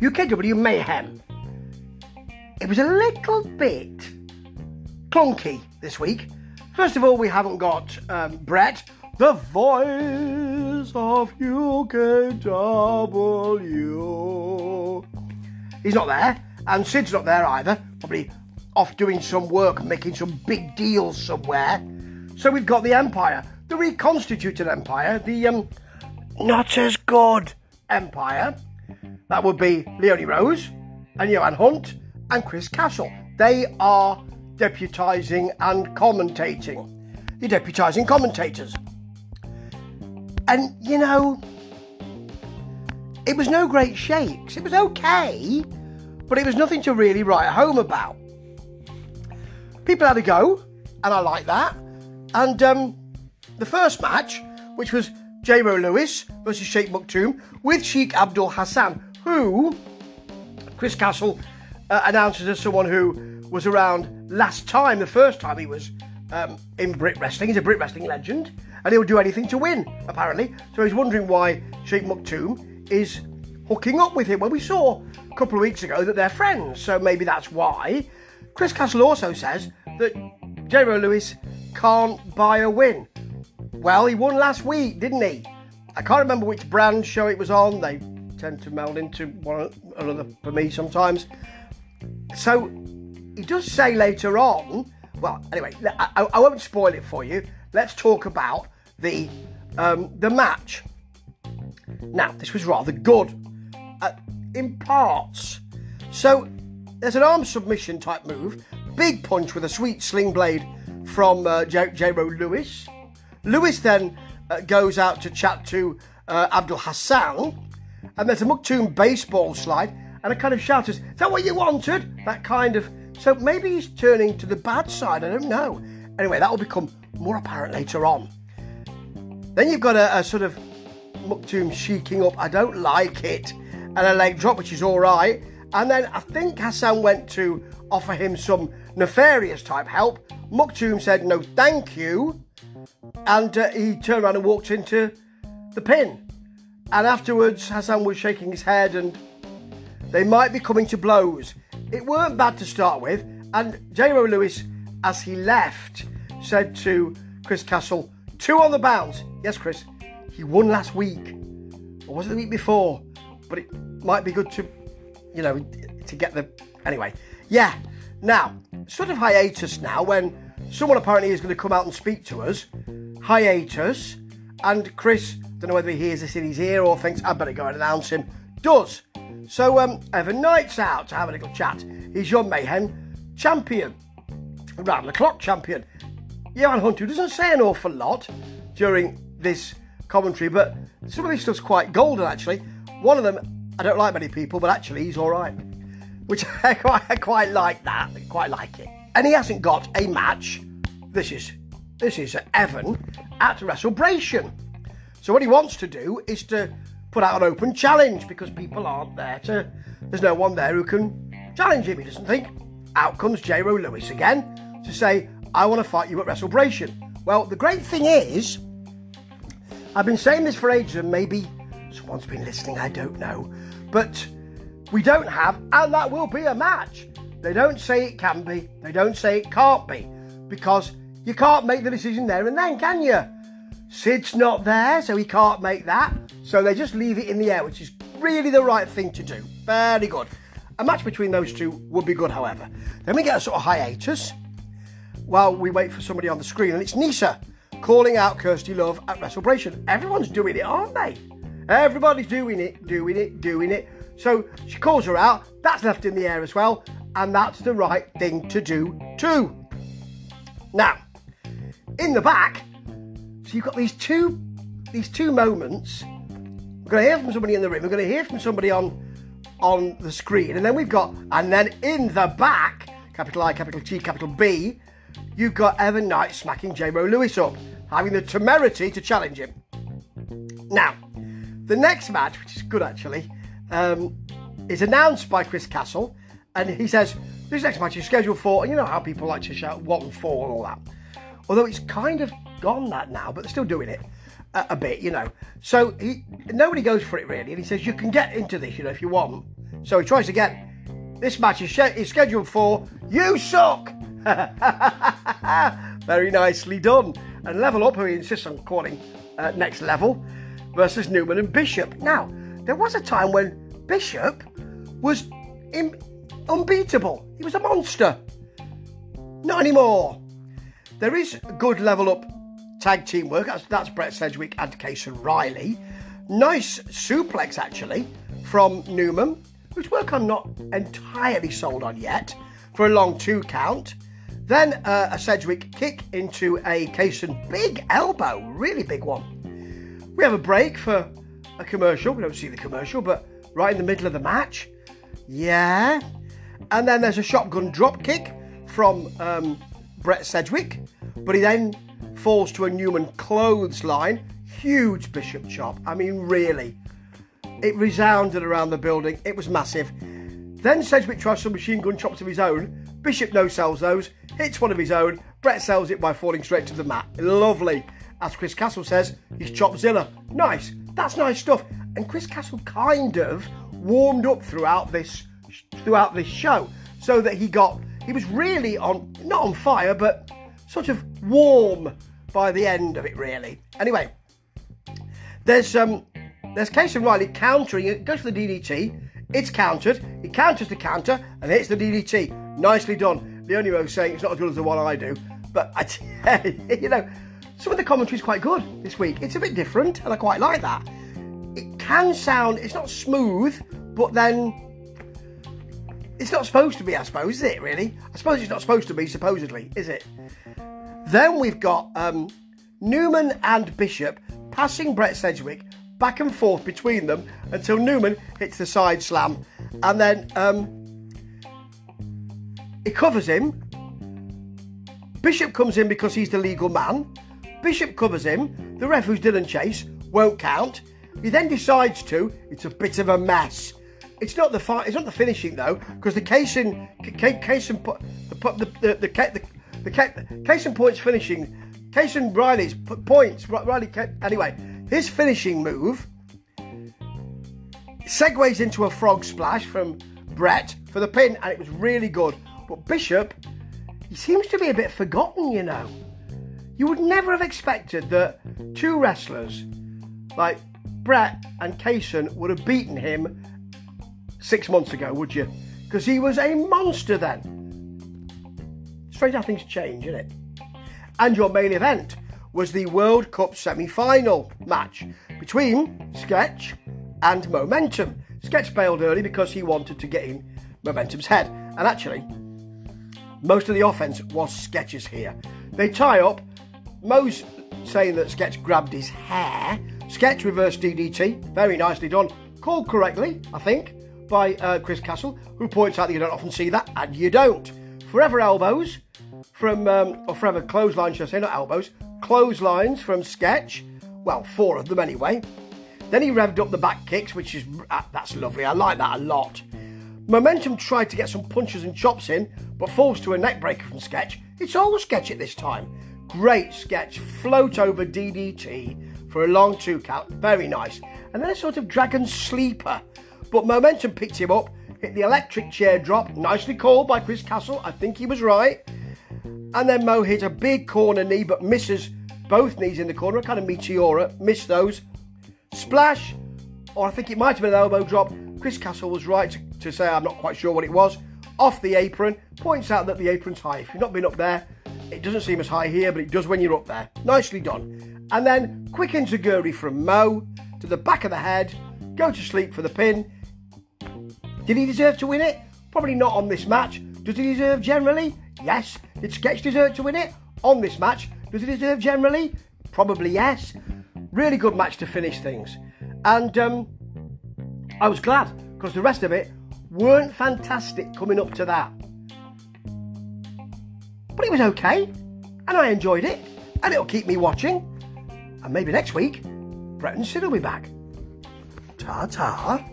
UKW Mayhem. It was a little bit clunky this week. First of all, we haven't got um, Brett, the voice of UKW. He's not there, and Sid's not there either. Probably off doing some work, making some big deals somewhere. So we've got the Empire, the reconstituted Empire, the um, not as good Empire. That would be Leonie Rose and Johan Hunt and Chris Castle. They are deputising and commentating. The deputising commentators. And, you know, it was no great shakes. It was okay, but it was nothing to really write home about. People had a go, and I like that. And um, the first match, which was J-Ro Lewis versus Sheikh Maktoum with Sheikh Abdul Hassan, who Chris Castle uh, announces as someone who was around last time, the first time he was um, in Brit Wrestling. He's a Brit Wrestling legend, and he'll do anything to win, apparently. So he's wondering why Sheikh Maktoum is hooking up with him. Well, we saw a couple of weeks ago that they're friends, so maybe that's why. Chris Castle also says that J-Ro Lewis can't buy a win. Well, he won last week, didn't he? I can't remember which brand show it was on. They tend to meld into one another for me sometimes. So he does say later on. Well, anyway, I, I won't spoil it for you. Let's talk about the um, the match. Now, this was rather good uh, in parts. So there's an arm submission type move, big punch with a sweet sling blade from uh, J. Ro Lewis. Lewis then uh, goes out to chat to uh, Abdul Hassan, and there's a Maktoum baseball slide, and a kind of shout, Is that what you wanted? That kind of. So maybe he's turning to the bad side, I don't know. Anyway, that will become more apparent later on. Then you've got a, a sort of Maktoum sheeking up, I don't like it, and a leg drop, which is alright. And then I think Hassan went to offer him some nefarious type help. Maktoum said no, thank you and uh, he turned around and walked into the pin. And afterwards, Hassan was shaking his head, and they might be coming to blows. It weren't bad to start with, and J. Ro Lewis, as he left, said to Chris Castle, two on the bounce. Yes, Chris, he won last week, or was it the week before? But it might be good to, you know, to get the. Anyway, yeah. Now, sort of hiatus now when someone apparently is going to come out and speak to us hiatus, and Chris, don't know whether he hears this in his ear or thinks I better go and announce him, does. So um, Evan Knight's out to have a little chat. He's your Mayhem champion, round the clock champion. Johan Hunt, who doesn't say an awful lot during this commentary, but some of this stuff's quite golden actually. One of them, I don't like many people, but actually he's all right, which I quite, like that. Quite like it. And he hasn't got a match. This is this is Evan at WrestleBration. So what he wants to do is to put out an open challenge because people aren't there to. There's no one there who can challenge him. He doesn't think. Out comes J. Ro Lewis again to say, "I want to fight you at WrestleBration." Well, the great thing is, I've been saying this for ages, and maybe someone's been listening. I don't know, but we don't have, and that will be a match. They don't say it can be. They don't say it can't be because you can't make the decision there and then, can you? Sid's not there, so he can't make that. So they just leave it in the air, which is really the right thing to do. Very good. A match between those two would be good, however. Then we get a sort of hiatus while we wait for somebody on the screen, and it's Nisa calling out Kirsty Love at WrestleBration. Everyone's doing it, aren't they? Everybody's doing it, doing it, doing it. So she calls her out. That's left in the air as well, and that's the right thing to do too. Now, in the back. So you've got these two these two moments. We're going to hear from somebody in the ring. We're going to hear from somebody on on the screen, and then we've got and then in the back, capital I, capital G, capital B, you've got Evan Knight smacking J. Ro Lewis up, having the temerity to challenge him. Now, the next match, which is good actually, um, is announced by Chris Castle, and he says this next match is scheduled for. And you know how people like to shout one and four and all that. Although it's kind of gone that now, but they're still doing it a, a bit, you know. So he nobody goes for it really, and he says you can get into this, you know, if you want. So he tries again. This match is, is scheduled for You Suck! Very nicely done. And Level Up, who he insists on calling uh, Next Level, versus Newman and Bishop. Now, there was a time when Bishop was Im- unbeatable. He was a monster. Not anymore. There is good level up tag team work. That's, that's Brett Sedgwick and Kaysen Riley. Nice suplex, actually, from Newman, which work I'm not entirely sold on yet, for a long two count. Then uh, a Sedgwick kick into a Kaysen big elbow, really big one. We have a break for a commercial. We don't see the commercial, but right in the middle of the match. Yeah. And then there's a shotgun drop kick from um, Brett Sedgwick, but he then falls to a Newman clothesline. Huge Bishop chop. I mean, really. It resounded around the building. It was massive. Then Sedgwick tries some machine gun chops of his own. Bishop no sells those, hits one of his own. Brett sells it by falling straight to the mat. Lovely. As Chris Castle says, he's Chopzilla. Nice. That's nice stuff. And Chris Castle kind of warmed up throughout this throughout this show, so that he got he was really on not on fire, but sort of warm by the end of it. Really. Anyway, there's um there's Kaysen Riley countering it. Goes for the DDT. It's countered. He counters the counter and hits the DDT. Nicely done. The only way of saying it's not as good as the one I do, but I, you know, some of the commentary is quite good this week. It's a bit different, and I quite like that it can sound, it's not smooth, but then it's not supposed to be, I suppose, is it really? I suppose it's not supposed to be, supposedly, is it? Then we've got um, Newman and Bishop passing Brett Sedgwick back and forth between them until Newman hits the side slam. And then um, covers him. Bishop comes in because he's the legal man. Bishop covers him. The ref, who's Dylan Chase, won't count. He then decides to. It's a bit of a mess. It's not the fi- It's not the finishing though, because the Kaysen Kaysen put the the the the, the, the, Kaysen points finishing. Kaysen Riley's points. Riley anyway. His finishing move segues into a frog splash from Brett for the pin, and it was really good. But Bishop, he seems to be a bit forgotten, you know. You would never have expected that two wrestlers like Brett and Kaysen would have beaten him six months ago, would you? Because he was a monster then. Strange how things change, isn't it? And your main event was the World Cup semi final match between Sketch and Momentum. Sketch bailed early because he wanted to get in Momentum's head. And actually, most of the offense was Sketch's here. They tie up. Mo's saying that Sketch grabbed his hair Sketch reverse DDT, very nicely done. Called correctly, I think, by uh, Chris Castle, who points out that you don't often see that, and you don't. Forever elbows from, um, or forever clotheslines, should I say, not elbows, clotheslines from Sketch. Well, four of them anyway. Then he revved up the back kicks, which is, uh, that's lovely. I like that a lot. Momentum tried to get some punches and chops in, but falls to a neckbreaker from Sketch. It's all Sketch at this time. Great Sketch, float over DDT for a long two count. Very nice. And then a sort of dragon sleeper. But momentum picked him up, hit the electric chair drop, nicely called by Chris Castle. I think he was right. And then Mo hit a big corner knee, but misses both knees in the corner, a kind of meteora, missed those. Splash, or I think it might have been an elbow drop. Chris Castle was right to, to say, I'm not quite sure what it was. Off the apron, points out that the apron's high. If you've not been up there, it doesn't seem as high here, but it does when you're up there. Nicely done. And then quick enzuigiri from Mo to the back of the head. Go to sleep for the pin. Did he deserve to win it? Probably not on this match. Does he deserve generally? Yes. Did Sketch deserve to win it? On this match. Does he deserve generally? Probably yes. Really good match to finish things. And um, I was glad because the rest of it weren't fantastic coming up to that. But it was okay and I enjoyed it and it'll keep me watching. And maybe next week, Brett and Sid will be back. Ta ta.